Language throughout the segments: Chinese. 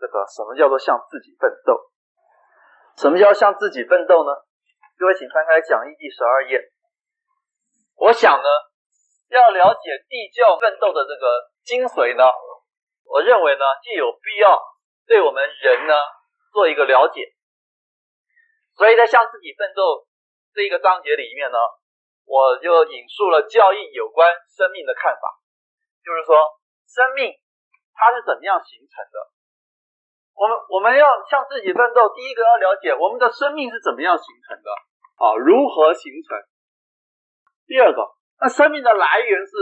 这个什么叫做向自己奋斗？什么叫向自己奋斗呢？各位请翻开讲义第十二页。我想呢，要了解地教奋斗的这个精髓呢，我认为呢，就有必要对我们人呢做一个了解。所以在向自己奋斗这一个章节里面呢，我就引述了教义有关生命的看法，就是说，生命它是怎么样形成的？我们我们要向自己奋斗，第一个要了解我们的生命是怎么样形成的啊？如何形成？第二个，那生命的来源是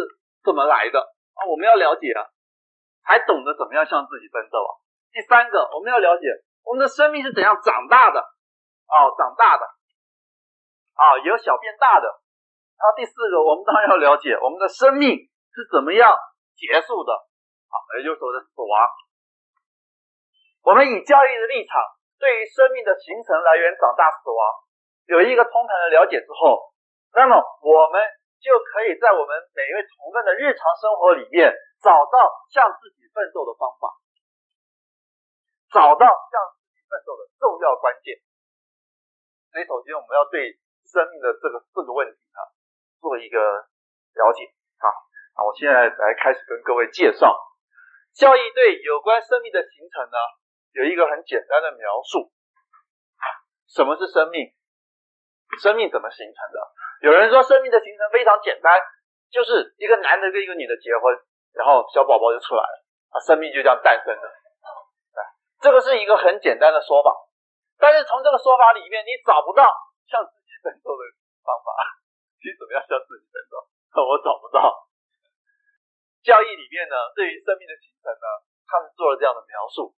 怎么来的啊？我们要了解啊，才懂得怎么样向自己奋斗啊。第三个，我们要了解我们的生命是怎样长大的啊？长大的啊，由小变大的。然后第四个，我们当然要了解我们的生命是怎么样结束的啊，也就是说的死亡。我们以教育的立场，对于生命的形成、来源、长大、死亡，有一个通盘的了解之后，那么我们就可以在我们每一位同奋的日常生活里面，找到向自己奋斗的方法，找到向自己奋斗的重要关键。所以，首先我们要对生命的这个四个问题啊，做一个了解。好，那我现在来开始跟各位介绍教义对有关生命的形成呢。有一个很简单的描述，什么是生命？生命怎么形成的？有人说生命的形成非常简单，就是一个男的跟一个女的结婚，然后小宝宝就出来了，啊，生命就这样诞生了。这个是一个很简单的说法，但是从这个说法里面，你找不到向自己奋斗的方法。你怎么样向自己奋斗？我找不到。教义里面呢，对于生命的形成呢，他们做了这样的描述。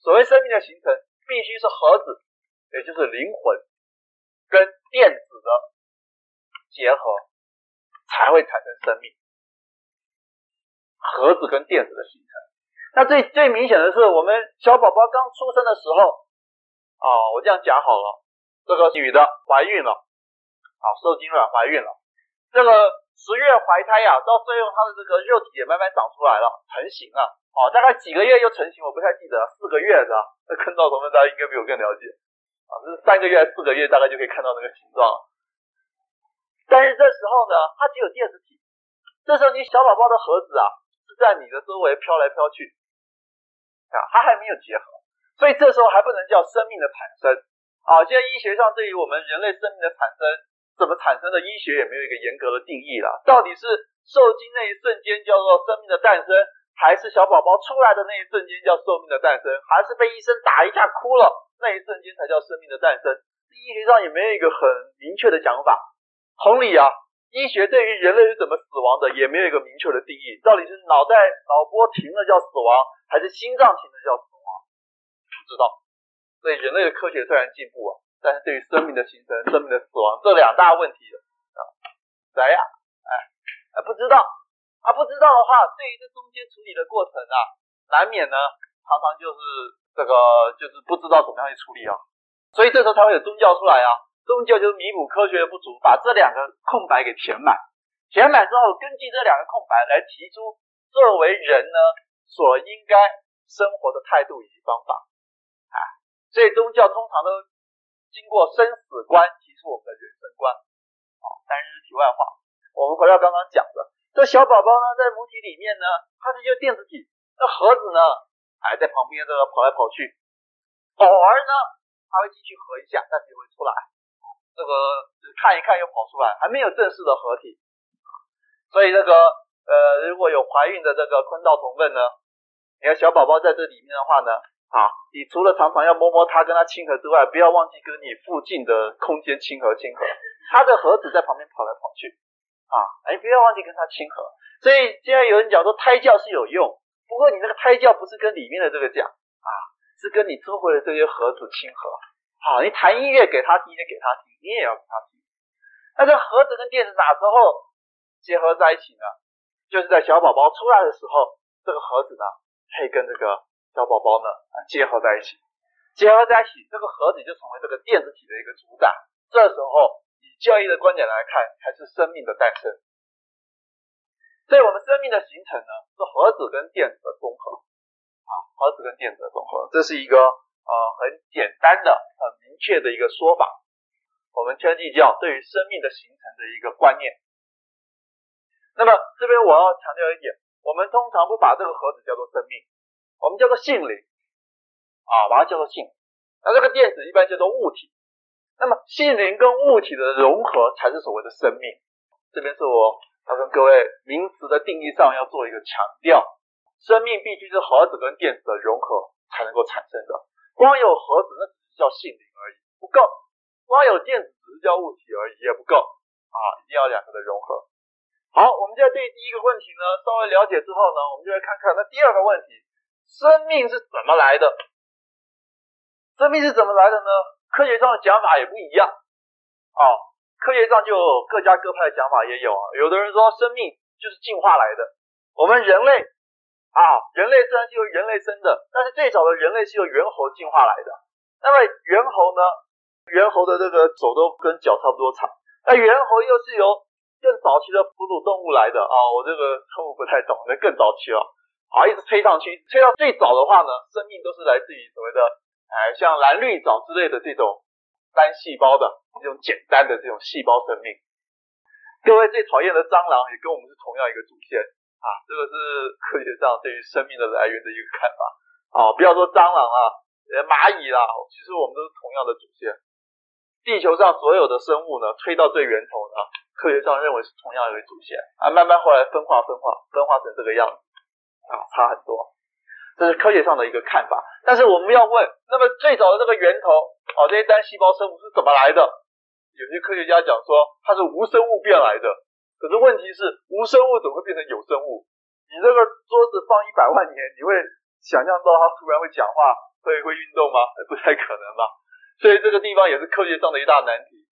所谓生命的形成，必须是核子，也就是灵魂跟电子的结合，才会产生生命。核子跟电子的形成，那最最明显的是，我们小宝宝刚出生的时候，啊，我这样讲好了，这个女的怀孕了，啊，受精卵怀孕了，这个十月怀胎呀，到最后她的这个肉体也慢慢长出来了，成型了。哦，大概几个月又成型，我不太记得了，四个月是吧？那坑道同奋大家应该比我更了解啊，这是三个月还是四个月，大概就可以看到那个形状。但是这时候呢，它只有电子体，这时候你小宝宝的盒子啊是在你的周围飘来飘去啊，它还没有结合，所以这时候还不能叫生命的产生啊。现在医学上对于我们人类生命的产生怎么产生的，医学也没有一个严格的定义了。到底是受精那一瞬间叫做生命的诞生？还是小宝宝出来的那一瞬间叫寿命的诞生，还是被医生打一下哭了那一瞬间才叫生命的诞生？医学上也没有一个很明确的讲法。同理啊，医学对于人类是怎么死亡的也没有一个明确的定义。到底是脑袋脑波停了叫死亡，还是心脏停了叫死亡？不知道。所以人类的科学虽然进步啊，但是对于生命的形成、生命的死亡这两大问题啊，谁呀？哎，还不知道。啊，不知道的话，对于这中间处理的过程啊，难免呢，常常就是这个，就是不知道怎么样去处理啊，所以这时候才会有宗教出来啊，宗教就是弥补科学的不足，把这两个空白给填满，填满之后，根据这两个空白来提出作为人呢所应该生活的态度以及方法，啊，所以宗教通常都经过生死观提出我们的人生观，啊，但是题外话，我们回到刚刚讲的。这小宝宝呢，在母体里面呢，它是一个电子体，那盒子呢还在旁边这个跑来跑去，偶尔呢，它会进去合一下，但是也会出来，这个看一看又跑出来，还没有正式的合体。所以这个呃，如果有怀孕的这个坤道同奋呢，你看小宝宝在这里面的话呢，啊，你除了常常要摸摸它跟它亲和之外，不要忘记跟你附近的空间亲和亲和，它的盒子在旁边跑来跑去。啊，哎，不要忘记跟他亲和。所以现在有人讲说胎教是有用，不过你那个胎教不是跟里面的这个讲啊，是跟你周围的这些盒子亲和。好，你弹音乐给他听，也给他听，你也要给他听。那这盒子跟电子哪时候结合在一起呢？就是在小宝宝出来的时候，这个盒子呢可以跟这个小宝宝呢结合在一起，结合在一起，这个盒子就成为这个电子体的一个主宰。这时候。以教义的观点来看，才是生命的诞生。所以，我们生命的形成呢，是核子跟电子的综合。啊，啊，核子跟电子的综合，这是一个呃很简单的、很明确的一个说法。我们天地教对于生命的形成的一个观念。那么这边我要强调一点，我们通常不把这个核子叫做生命，我们叫做性灵啊，把它叫做性。那这个电子一般叫做物体。那么性灵跟物体的融合才是所谓的生命。这边是我要跟各位名词的定义上要做一个强调，生命必须是核子跟电子的融合才能够产生的。光有核子那只是叫性灵而已，不够；光有电子只是叫物体而已，也不够啊！一定要两个的融合。好，我们现在对第一个问题呢稍微了解之后呢，我们就来看看那第二个问题：生命是怎么来的？生命是怎么来的呢？科学上的讲法也不一样啊，科学上就各家各派的讲法也有啊。有的人说生命就是进化来的，我们人类啊，人类虽然是由人类生的，但是最早的人类是由猿猴进化来的。那么猿猴呢，猿猴的这个手都跟脚差不多长，那猿猴又是由更早期的哺乳动物来的啊。我这个生物不太懂，那更早期了啊，一直推上去，推到最早的话呢，生命都是来自于所谓的。哎，像蓝绿藻之类的这种单细胞的这种简单的这种细胞生命，各位最讨厌的蟑螂也跟我们是同样一个祖先啊，这个是科学上对于生命的来源的一个看法啊，不要说蟑螂啊，蚂蚁啦，其实我们都是同样的祖先。地球上所有的生物呢，推到最源头呢，科学上认为是同样一个祖先啊，慢慢后来分化分化分化成这个样子啊，差很多。这是科学上的一个看法，但是我们要问，那么最早的这个源头，哦，这些单细胞生物是怎么来的？有些科学家讲说它是无生物变来的，可是问题是无生物怎么会变成有生物？你这个桌子放一百万年，你会想象到它突然会讲话、会会运动吗？不太可能吧。所以这个地方也是科学上的一大难题。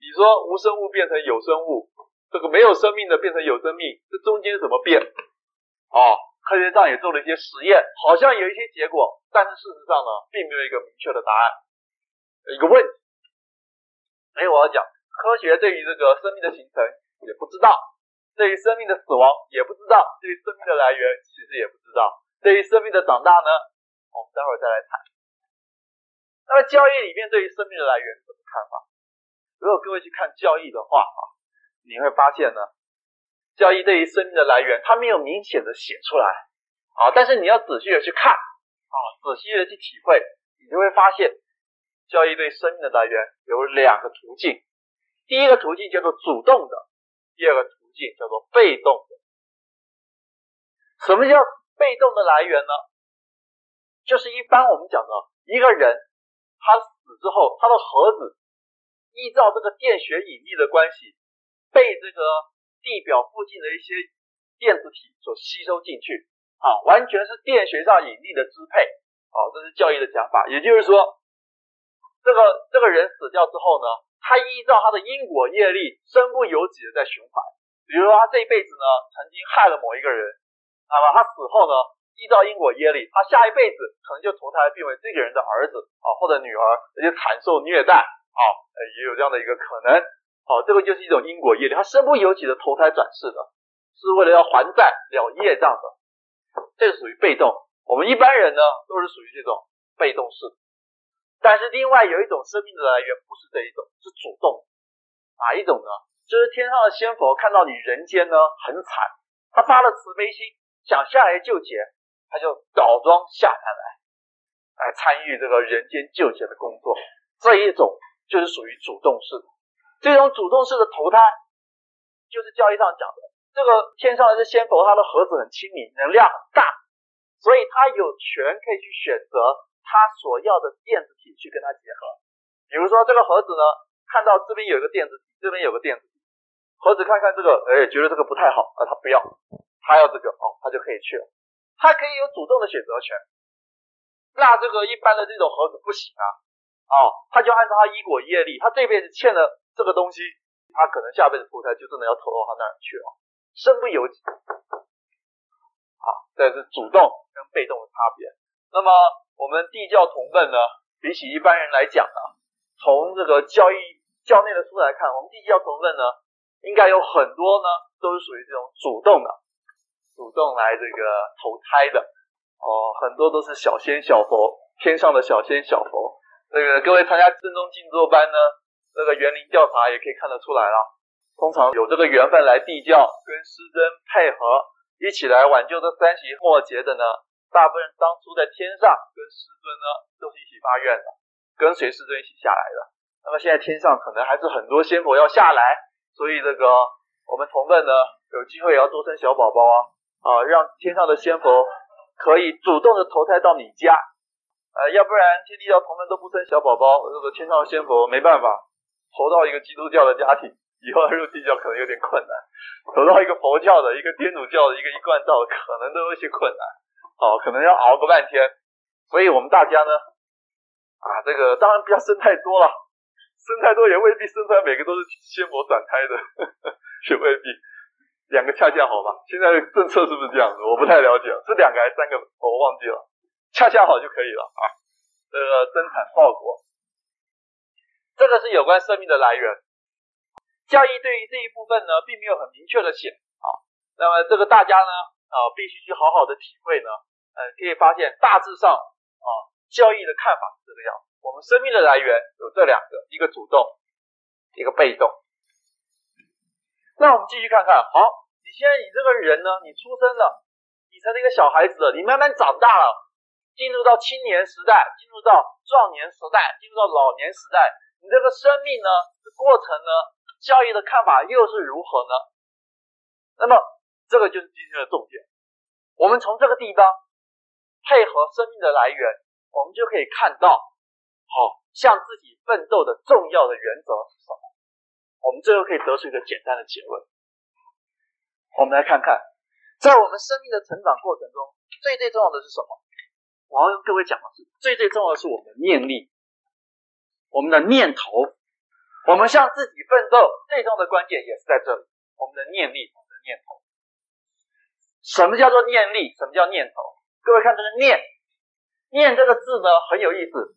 你说无生物变成有生物，这个没有生命的变成有生命，这中间怎么变？哦。科学上也做了一些实验，好像有一些结果，但是事实上呢，并没有一个明确的答案。一个问题，所以我要讲，科学对于这个生命的形成也不知道，对于生命的死亡也不知道，对于生命的来源其实也不知道，对于生命的长大呢，我们待会儿再来谈。那么教义里面对于生命的来源是什么看法？如果各位去看教义的话啊，你会发现呢。交易对于生命的来源，它没有明显的写出来啊，但是你要仔细的去看啊，仔细的去体会，你就会发现，交易对生命的来源有两个途径，第一个途径叫做主动的，第二个途径叫做被动的。什么叫被动的来源呢？就是一般我们讲的一个人，他死之后，他的盒子依照这个电学引力的关系，被这个。地表附近的一些电子体所吸收进去，啊，完全是电学上引力的支配，啊，这是教义的讲法。也就是说，这个这个人死掉之后呢，他依照他的因果业力，身不由己的在循环。比如说，他这一辈子呢，曾经害了某一个人，那么他死后呢，依照因果业力，他下一辈子可能就投胎变为这个人的儿子啊，或者女儿，而且惨受虐待啊，也有这样的一个可能。好，这个就是一种因果业力，他身不由己的投胎转世的，是为了要还债了业障的，这是属于被动。我们一般人呢，都是属于这种被动式。但是另外有一种生命的来源不是这一种，是主动。哪一种呢？就是天上的仙佛看到你人间呢很惨，他发了慈悲心，想下来救劫，他就倒装下凡来，来参与这个人间救劫的工作。这一种就是属于主动式的。这种主动式的投胎，就是教义上讲的，这个天上的这仙佛，他的盒子很亲密，能量很大，所以他有权可以去选择他所要的电子体去跟他结合。比如说这个盒子呢，看到这边有一个电子体，这边有个电子体，盒子看看这个，哎，觉得这个不太好，啊，他不要，他要这个，哦，他就可以去了，他可以有主动的选择权。那这个一般的这种盒子不行啊，哦，他就按照他因果业力，他这辈子欠了。这个东西，他可能下辈子投胎就真的要投到他那儿去了，身不由己。好，这是主动跟被动的差别。那么我们地教同分呢，比起一般人来讲呢，从这个教义教内的书来看，我们地教同分呢，应该有很多呢都是属于这种主动的，主动来这个投胎的。哦，很多都是小仙小佛，天上的小仙小佛。这个各位参加正宗静坐班呢，这个园林调查也可以看得出来了。通常有这个缘分来地窖，跟师尊配合，一起来挽救这三袭末节的呢，大部分当初在天上跟师尊呢都是一起发愿的，跟随师尊一起下来的。那么现在天上可能还是很多仙佛要下来，所以这个我们同奋呢有机会也要多生小宝宝啊啊，让天上的仙佛可以主动的投胎到你家，呃，要不然天地教同奋都不生小宝宝，这个天上的仙佛没办法投到一个基督教的家庭，以后入地教可能有点困难，投到一个佛教的、一个天主教的、一个一贯道的，可能都有些困难，好，可能要熬个半天，所以我们大家呢，啊，这个当然不要生太多了。生太多也未必生出来每个都是仙佛转胎的呵呵，也未必，两个恰恰好吧？现在政策是不是这样子？我不太了解，是两个还是三个？我忘记了，恰恰好就可以了啊。这个增产报国，这个是有关生命的来源。教义对于这一部分呢，并没有很明确的写啊。那么这个大家呢啊，必须去好好的体会呢。呃，可以发现大致上啊，教义的看法是这个样。我们生命的来源有这两个，一个主动，一个被动。那我们继续看看，好，你现在你这个人呢，你出生了，你成了一个小孩子了，你慢慢长大了，进入到青年时代，进入到壮年时代，进入到老年时代，你这个生命呢，过程呢，教义的看法又是如何呢？那么这个就是今天的重点，我们从这个地方配合生命的来源，我们就可以看到。好，向自己奋斗的重要的原则是什么？我们最后可以得出一个简单的结论。我们来看看，在我们生命的成长过程中，最最重要的是什么？我要跟各位讲的是，最最重要的是我们的念力，我们的念头。我们向自己奋斗最终的关键也是在这里，我们的念力，我们的念头。什么叫做念力？什么叫念头？各位看这个“念”，“念”这个字呢，很有意思。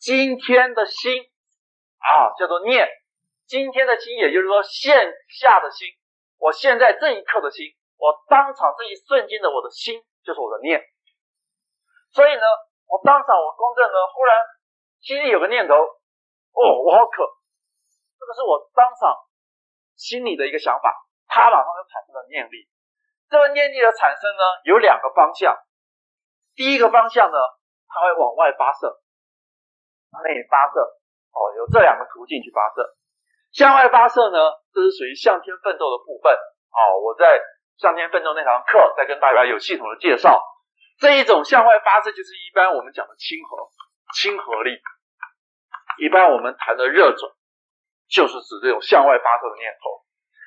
今天的心啊，叫做念。今天的心，也就是说现下的心。我现在这一刻的心，我当场这一瞬间的我的心，就是我的念。所以呢，我当场我公正呢，忽然心里有个念头，哦，我好渴。这个是我当场心里的一个想法，它马上就产生了念力。这个念力的产生呢，有两个方向。第一个方向呢，它会往外发射。内发射哦，有这两个途径去发射。向外发射呢，这是属于向天奋斗的部分。哦，我在向天奋斗那堂课再跟大家有系统的介绍。这一种向外发射就是一般我们讲的亲和亲和力。一般我们谈的热准，就是指这种向外发射的念头。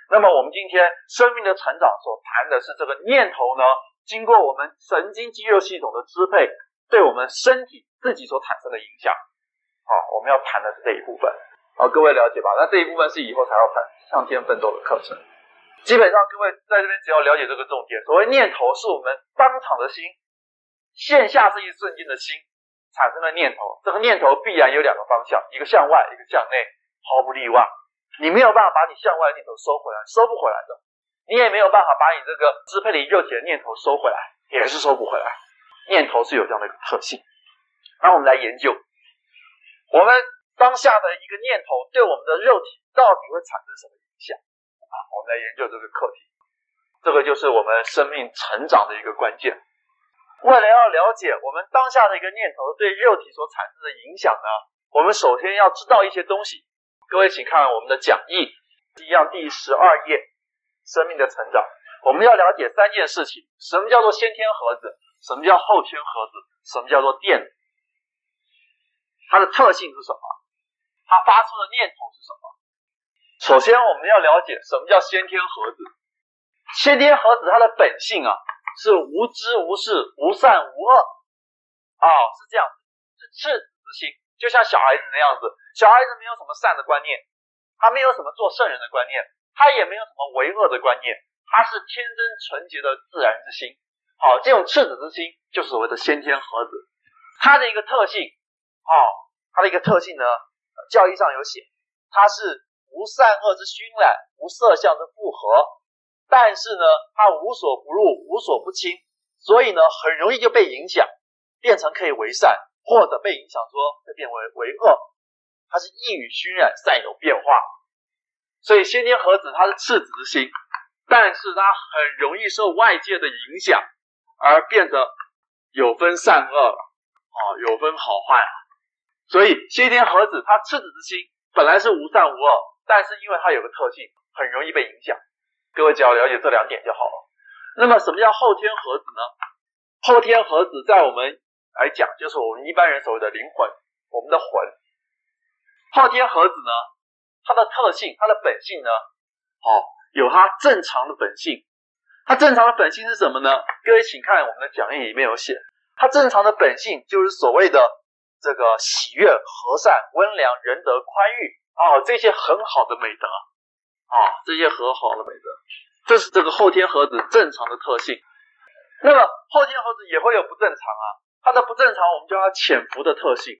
那么我们今天生命的成长所谈的是这个念头呢，经过我们神经肌肉系统的支配，对我们身体自己所产生的影响。好，我们要谈的是这一部分，好，各位了解吧？那这一部分是以后才要谈向天奋斗的课程。基本上，各位在这边只要了解这个重点，所谓念头是我们当场的心，现下这一瞬间的心产生的念头。这个念头必然有两个方向，一个向外，一个向内，毫不例外。你没有办法把你向外的念头收回来，收不回来的。你也没有办法把你这个支配你肉体的念头收回来，也是收不回来。念头是有这样的一个特性。那我们来研究。我们当下的一个念头对我们的肉体到底会产生什么影响啊？我们来研究这个课题，这个就是我们生命成长的一个关键。为了要了解我们当下的一个念头对肉体所产生的影响呢，我们首先要知道一些东西。各位请看我们的讲义，一样第十二页，生命的成长。我们要了解三件事情：什么叫做先天盒子？什么叫后天盒子？什么叫做电？它的特性是什么？它发出的念头是什么？首先，我们要了解什么叫先天盒子。先天盒子它的本性啊，是无知无识、无善无恶啊、哦，是这样，是赤子之心，就像小孩子那样子。小孩子没有什么善的观念，他没有什么做圣人的观念，他也没有什么为恶的观念，他是天真纯洁的自然之心。好、这种赤子之心就是所谓的先天盒子，它的一个特性。哦，它的一个特性呢，教义上有写，它是无善恶之熏染，无色相之复合，但是呢，它无所不入，无所不侵，所以呢，很容易就被影响，变成可以为善，或者被影响说会变为为恶。它是异语熏染，善有变化。所以先天盒子它是赤子之心，但是它很容易受外界的影响，而变得有分善恶了啊，有分好坏。所以先天盒子它赤子之心本来是无善无恶，但是因为它有个特性，很容易被影响。各位只要了解这两点就好了。那么什么叫后天盒子呢？后天盒子在我们来讲，就是我们一般人所谓的灵魂，我们的魂。后天盒子呢，它的特性，它的本性呢，好、有它正常的本性。它正常的本性是什么呢？各位请看我们的讲义里面有写，它正常的本性就是所谓的这个喜悦、和善、温良、仁德、宽裕、哦，这些很好的美德啊、这些和好了美德，这是这个后天盒子正常的特性。那么后天盒子也会有不正常啊，它的不正常我们叫它潜伏的特性。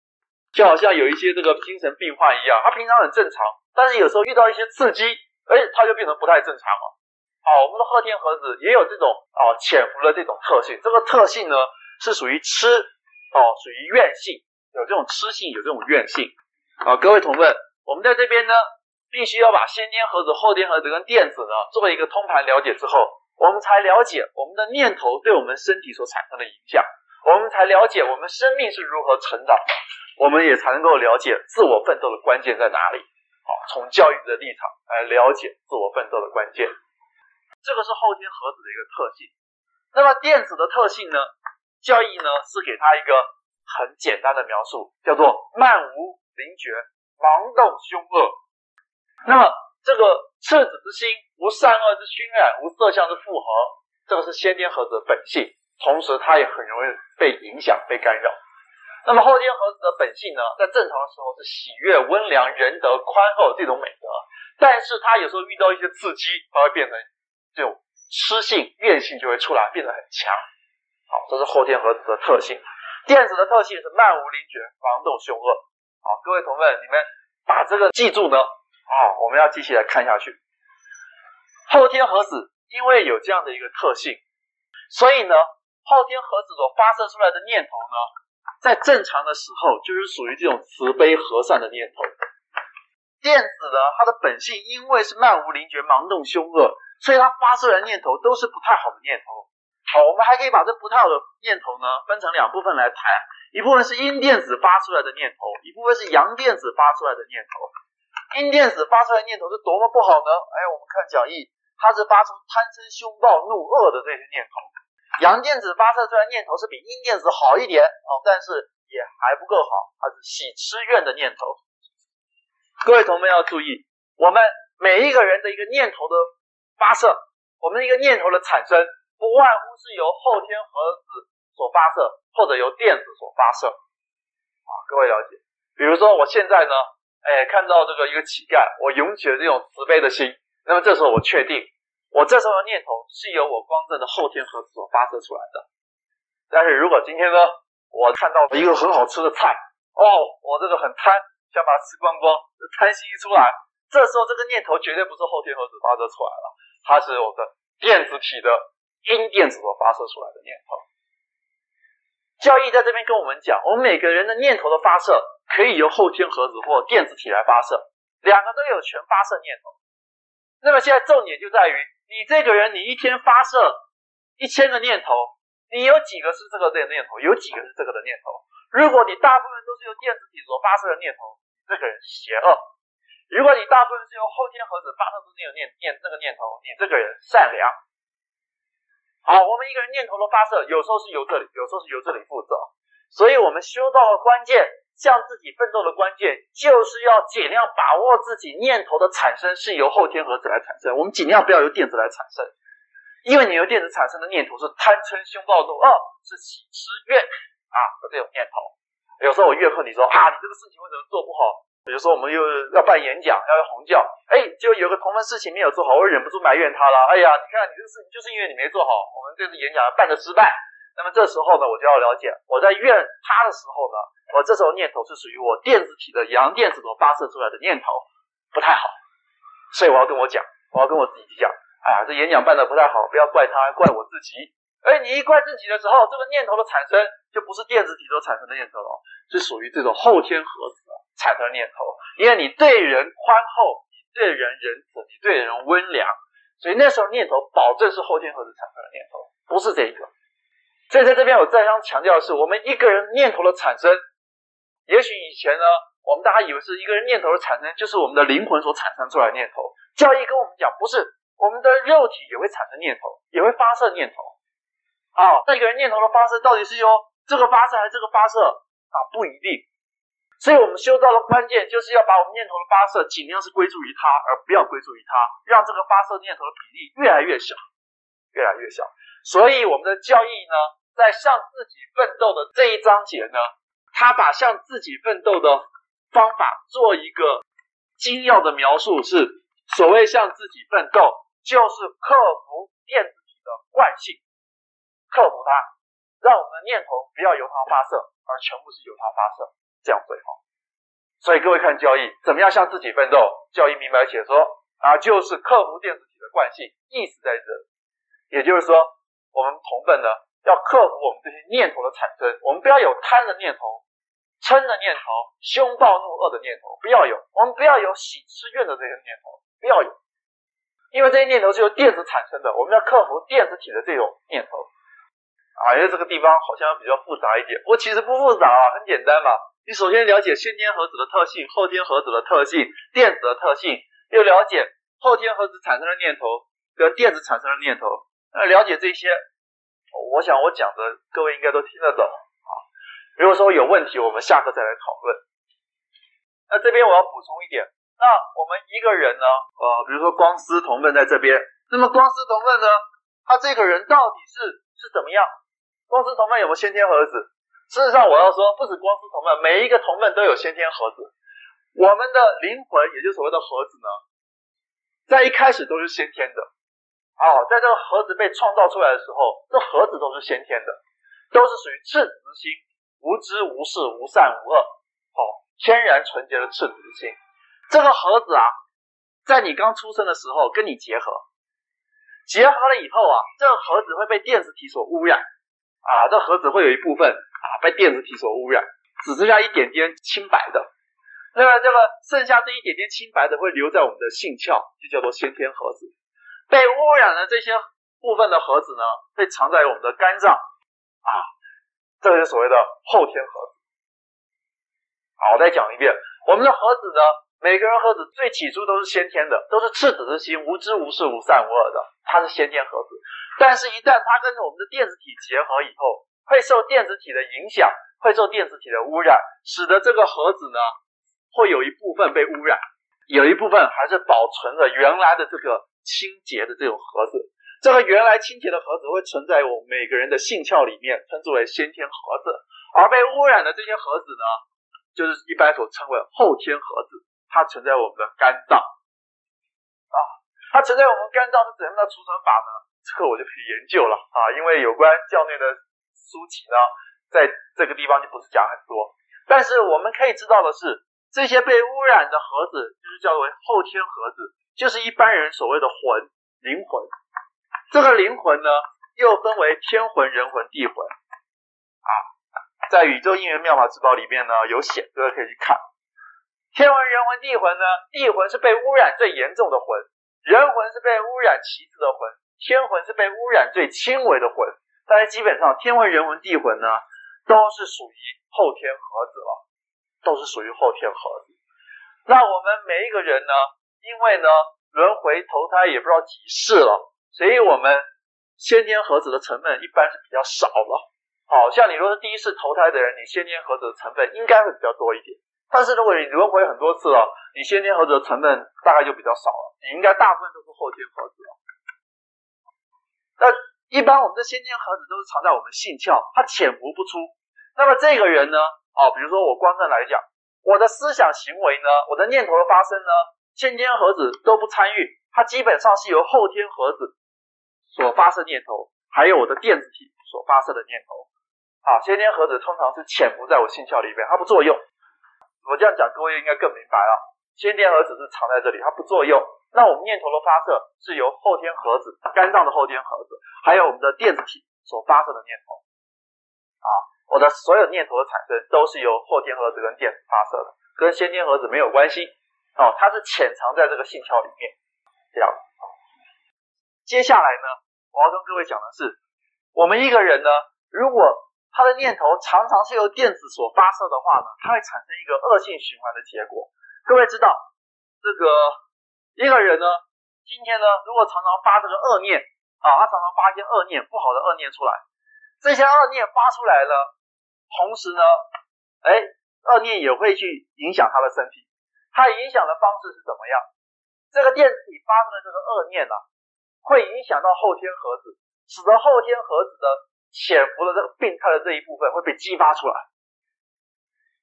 就好像有一些这个精神病患一样，他平常很正常，但是有时候遇到一些刺激，哎，他就变成不太正常了。好，我们的后天盒子也有这种啊潜伏的这种特性，这个特性呢是属于痴，哦，属于怨性，有这种痴性，有这种怨性。啊，各位同奋，我们在这边呢，必须要把先天盒子、后天盒子跟电子呢作为一个通盘了解之后，我们才了解我们的念头对我们身体所产生的影响，我们才了解我们生命是如何成长的。我们也才能够了解自我奋斗的关键在哪里。好，从教育的立场来了解自我奋斗的关键，这个是后天盒子的一个特性。那么电子的特性呢？教义呢是给它一个很简单的描述，叫做漫无灵觉，盲动凶恶。那么这个赤子之心，无善恶之熏染，无色相之复合，这个是先天盒子的本性，同时它也很容易被影响、被干扰。那么后天盒子的本性呢，在正常的时候是喜悦、温良、仁德、宽厚这种美德，但是他有时候遇到一些刺激，他会变成这种痴性、怨性就会出来，变得很强。好，这是后天盒子的特性。电子的特性是漫无灵觉、防动凶恶。好，各位同奋，你们把这个记住呢。好，我们要继续来看下去。后天盒子因为有这样的一个特性，所以呢，后天盒子所发射出来的念头呢。在正常的时候，就是属于这种慈悲和善的念头。电子呢，它的本性因为是漫无灵觉、盲动凶恶，所以它发射的念头都是不太好的念头。好，我们还可以把这不太好的念头呢，分成两部分来谈：一部分是阴电子发出来的念头，一部分是阳电子发出来的念头。阴电子发出来的念头是多么不好呢？哎，我们看讲义，它是发出贪嗔凶暴怒恶的这些念头。阳电子发射出来念头是比阴电子好一点哦，但是也还不够好，它是喜痴怨的念头。各位同学们要注意，我们每一个人的一个念头的发射，我们的一个念头的产生，不外乎是由后天盒子所发射，或者由电子所发射。啊，各位了解？比如说我现在呢，哎，看到这个一个乞丐，我涌起了这种慈悲的心，那么这时候我确定。我这时候的念头是由我光正的后天盒子所发射出来的，但是如果今天呢，我看到一个很好吃的菜，哦，我这个很贪，想把它吃光光，贪心一出来，这时候这个念头绝对不是后天盒子发射出来了，它是我的电子体的阴电子所发射出来的念头。教义在这边跟我们讲，我们每个人的念头的发射可以由后天盒子或电子体来发射，两个都有权发射念头。那么现在重点就在于。你这个人，你一天发射一千个念头，你有几个是这个的念头？有几个是这个的念头？如果你大部分都是由电子体所发射的念头，这个人邪恶；如果你大部分是由后天盒子发射出那个念念那个念头，你这个人善良。好，我们一个人念头的发射，有时候是由这里，有时候是由这里负责，所以我们修道的关键。向自己奋斗的关键，就是要尽量把握自己念头的产生是由后天盒子来产生，我们尽量不要由电子来产生，因为你由电子产生的念头是贪嗔凶暴怒恶，是喜痴怨啊的这种念头。有时候我越恨你说啊，你这个事情为什么做不好？比如说我们又要办演讲，要用弘教，哎，就有个同门事情没有做好，我忍不住埋怨他了。哎呀，你看你这个事情就是因为你没做好，我们这次演讲要办的失败。那么这时候呢，我就要了解，我在怨他的时候呢。我这时候念头是属于我电子体的阳电子所发射出来的念头，不太好，所以我要跟我讲，我要跟我自己讲，哎呀，这演讲办得不太好，不要怪他，怪我自己而你一怪自己的时候，这个念头的产生就不是电子体所产生的念头了，是属于这种后天盒子产生的念头。因为你对人宽厚，你对人仁慈，你对人温良，所以那时候念头保证是后天盒子产生的念头，不是这一个。所以在这边我再三强调的是，我们一个人念头的产生，也许以前呢，我们大家以为是一个人念头的产生，就是我们的灵魂所产生出来的念头。教义跟我们讲，不是，我们的肉体也会产生念头，也会发射念头。啊，那一个人念头的发射到底是由这个发射还是这个发射啊？不一定。所以，我们修道的关键就是要把我们念头的发射尽量是归注于他，而不要归注于他，让这个发射念头的比例越来越小，越来越小。所以，我们的教义呢，在向自己奋斗的这一章节呢，他把向自己奋斗的方法做一个精要的描述，是所谓向自己奋斗，就是克服电子体的惯性，克服它，让我们的念头不要由它发射，而全部是由它发射。这样最好，所以各位看交易，怎么样向自己奋斗？交易明白写说啊，就是克服电子体的惯性，意思在这，也就是说，我们同奋呢，要克服我们这些念头的产生，我们不要有贪的念头、嗔的念头、凶暴怒恶的念头，不要有；我们不要有喜吃怨的这些念头，不要有，因为这些念头是由电子产生的，我们要克服电子体的这种念头。啊，因为这个地方好像比较复杂一点，不过其实不复杂啊，很简单嘛。你首先了解先天盒子的特性，后天盒子的特性，电子的特性，又了解后天盒子产生的念头跟电子产生的念头，那了解这些，我想我讲的各位应该都听得懂啊。如果说有问题，我们下课再来讨论。那这边我要补充一点，那我们一个人呢，呃，比如说光师同奋在这边，那么光师同奋呢，他这个人到底是是怎么样？光师同奋有没有先天盒子？事实上，我要说，不止光师同奋，每一个同奋都有先天盒子。我们的灵魂，也就是所谓的盒子呢，在一开始都是先天的。哦，在这个盒子被创造出来的时候，这盒子都是先天的，都是属于赤子之心，无知无识无善无恶，哦，天然纯洁的赤子之心。这个盒子啊，在你刚出生的时候跟你结合，结合了以后啊，这个盒子会被电子体所污染。啊，这盒子会有一部分啊被电子体所污染，只剩下一点点清白的。那么这个剩下这一点点清白的会留在我们的性窍，就叫做先天盒子。被污染的这些部分的盒子呢，会藏在我们的肝脏啊，这个是所谓的后天盒子。好，我再讲一遍，我们的盒子呢，每个人盒子最起初都是先天的，都是赤子之心，无知无识无善无恶的，它是先天盒子。但是，一旦它跟我们的电子体结合以后，会受电子体的影响，会受电子体的污染，使得这个盒子呢，会有一部分被污染，有一部分还是保存着原来的这个清洁的这种盒子。这个原来清洁的盒子会存在我们每个人的性窍里面，称之为先天盒子。而被污染的这些盒子呢，就是一般所称为后天盒子，它存在我们的肝脏。啊，它存在我们肝脏是怎样的储存法呢？这个我就可以研究了啊，因为有关教内的书籍呢，在这个地方就不是讲很多。但是我们可以知道的是，这些被污染的盒子，就是叫做后天盒子，就是一般人所谓的魂灵魂。这个灵魂呢，又分为天魂、人魂、地魂啊，在《宇宙应元妙法之宝》里面呢有写，各位可以去看。天魂、人魂、地魂呢，地魂是被污染最严重的魂，人魂是被污染其次的魂。天魂是被污染最轻微的魂，但是基本上天魂、人魂、地魂呢，都是属于后天盒子了，都是属于后天盒子。那我们每一个人呢，因为呢轮回投胎也不知道几世了，所以我们先天盒子的成分一般是比较少了。好像你如果是第一次投胎的人，你先天盒子的成分应该会比较多一点。但是如果你轮回很多次了，你先天盒子的成分大概就比较少了，你应该大部分都是后天盒子了。那一般我们的先天盒子都是藏在我们性窍，它潜伏不出。那么这个人呢？哦，比如说我光正来讲，我的思想行为呢，我的念头的发生呢，先天盒子都不参与，它基本上是由后天盒子所发射念头，还有我的电子体所发射的念头。啊，先天盒子通常是潜伏在我性窍里面，它不作用。我这样讲，各位应该更明白了。先天盒子是藏在这里，它不作用。那我们念头的发射是由后天盒子、肝脏的后天盒子，还有我们的电子体所发射的念头。啊，我的所有念头的产生都是由后天盒子跟电子发射的，跟先天盒子没有关系。哦，它是潜藏在这个信条里面。这样，接下来呢，我要跟各位讲的是，我们一个人呢，如果他的念头常常是由电子所发射的话呢，它会产生一个恶性循环的结果。各位知道，这个一个人呢，今天呢，如果常常发这个恶念啊，他常常发一些恶念，不好的恶念出来，这些恶念发出来了，同时呢，哎，恶念也会去影响他的身体。它影响的方式是怎么样？这个电子体发生的这个恶念呢、啊，会影响到后天盒子，使得后天盒子的潜伏的这个病态的这一部分会被激发出来。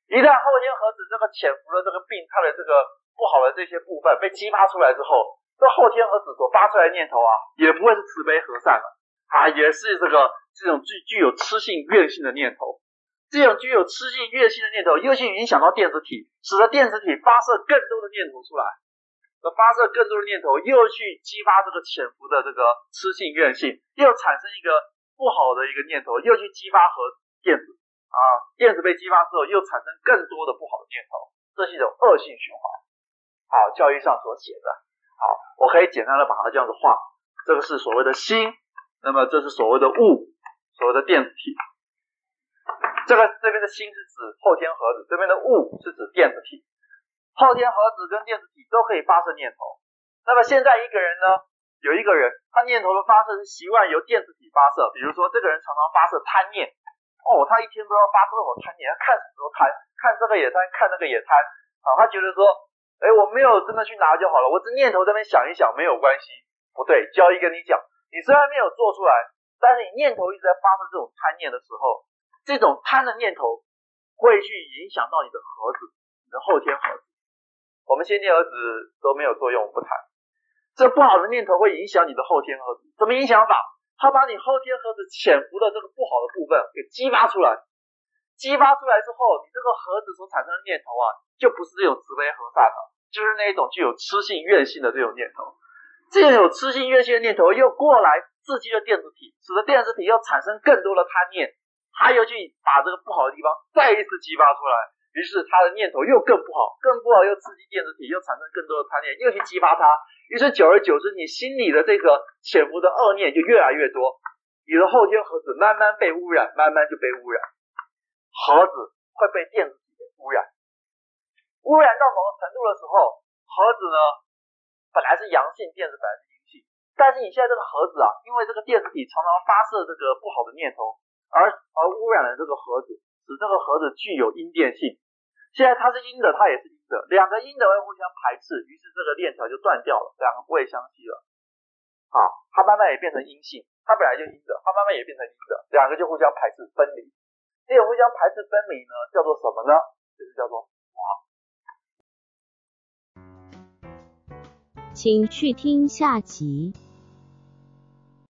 一旦后天盒子这个潜伏的这个病态的这个不好的这些部分被激发出来之后，这后天盒子所发出来的念头啊，也不会是慈悲和善了啊，也是这个这种具具有痴性怨性的念头。这种具有痴性、怨性的念头，又去影响到电子体，使得电子体发射更多的念头出来，而发射更多的念头，又去激发这个潜伏的这个痴性、怨性，又产生一个不好的一个念头，又去激发核电子啊，电子被激发之后，又产生更多的不好的念头，这是一种恶性循环。好，教义上所写的，好，我可以简单的把它这样子画，这个是所谓的心，那么这是所谓的物，所谓的电子体。这个这边的心是指后天盒子，这边的物是指电子体。后天盒子跟电子体都可以发射念头。那么现在一个人呢，有一个人，他念头的发射是习惯由电子体发射。比如说，这个人常常发射贪念，哦，他一天都要发多少贪念，他看什么都贪，看这个也贪，看那个也贪。啊，他觉得说，哎，我没有真的去拿就好了，我这念头这边想一想没有关系。不对，交易跟你讲，你虽然没有做出来，但是你念头一直在发射这种贪念的时候。这种贪的念头会去影响到你的盒子，你的后天盒子。我们先天盒子都没有作用，不谈。这不好的念头会影响你的后天盒子，怎么影响法？它把你后天盒子潜伏的这个不好的部分给激发出来，激发出来之后，你这个盒子所产生的念头啊，就不是这种慈悲和善了，就是那一种具有痴性怨性的这种念头。这种有痴性怨性的念头又过来刺激了电子体，使得电子体又产生更多的贪念。他又去把这个不好的地方再一次激发出来，于是他的念头又更不好，更不好又刺激电子体，又产生更多的贪念，又去激发它，于是久而久之，你心里的这个潜伏的恶念就越来越多，你的后天盒子慢慢被污染，慢慢就被污染，盒子会被电子体给污染，污染到某个程度的时候，盒子呢本来是阳性，电子本来是阴性，但是你现在这个盒子啊，因为这个电子体常常发射这个不好的念头。而而污染了这个盒子，使这个盒子具有阴电性。现在它是阴的，它也是阴的，两个阴的会互相排斥，于是这个链条就断掉了，两个不会相吸了。好，它慢慢也变成阴性，它本来就阴的，它慢慢也变成阴的，两个就互相排斥分离。这种互相排斥分离呢，叫做什么呢？就是叫做哇。请去听下集。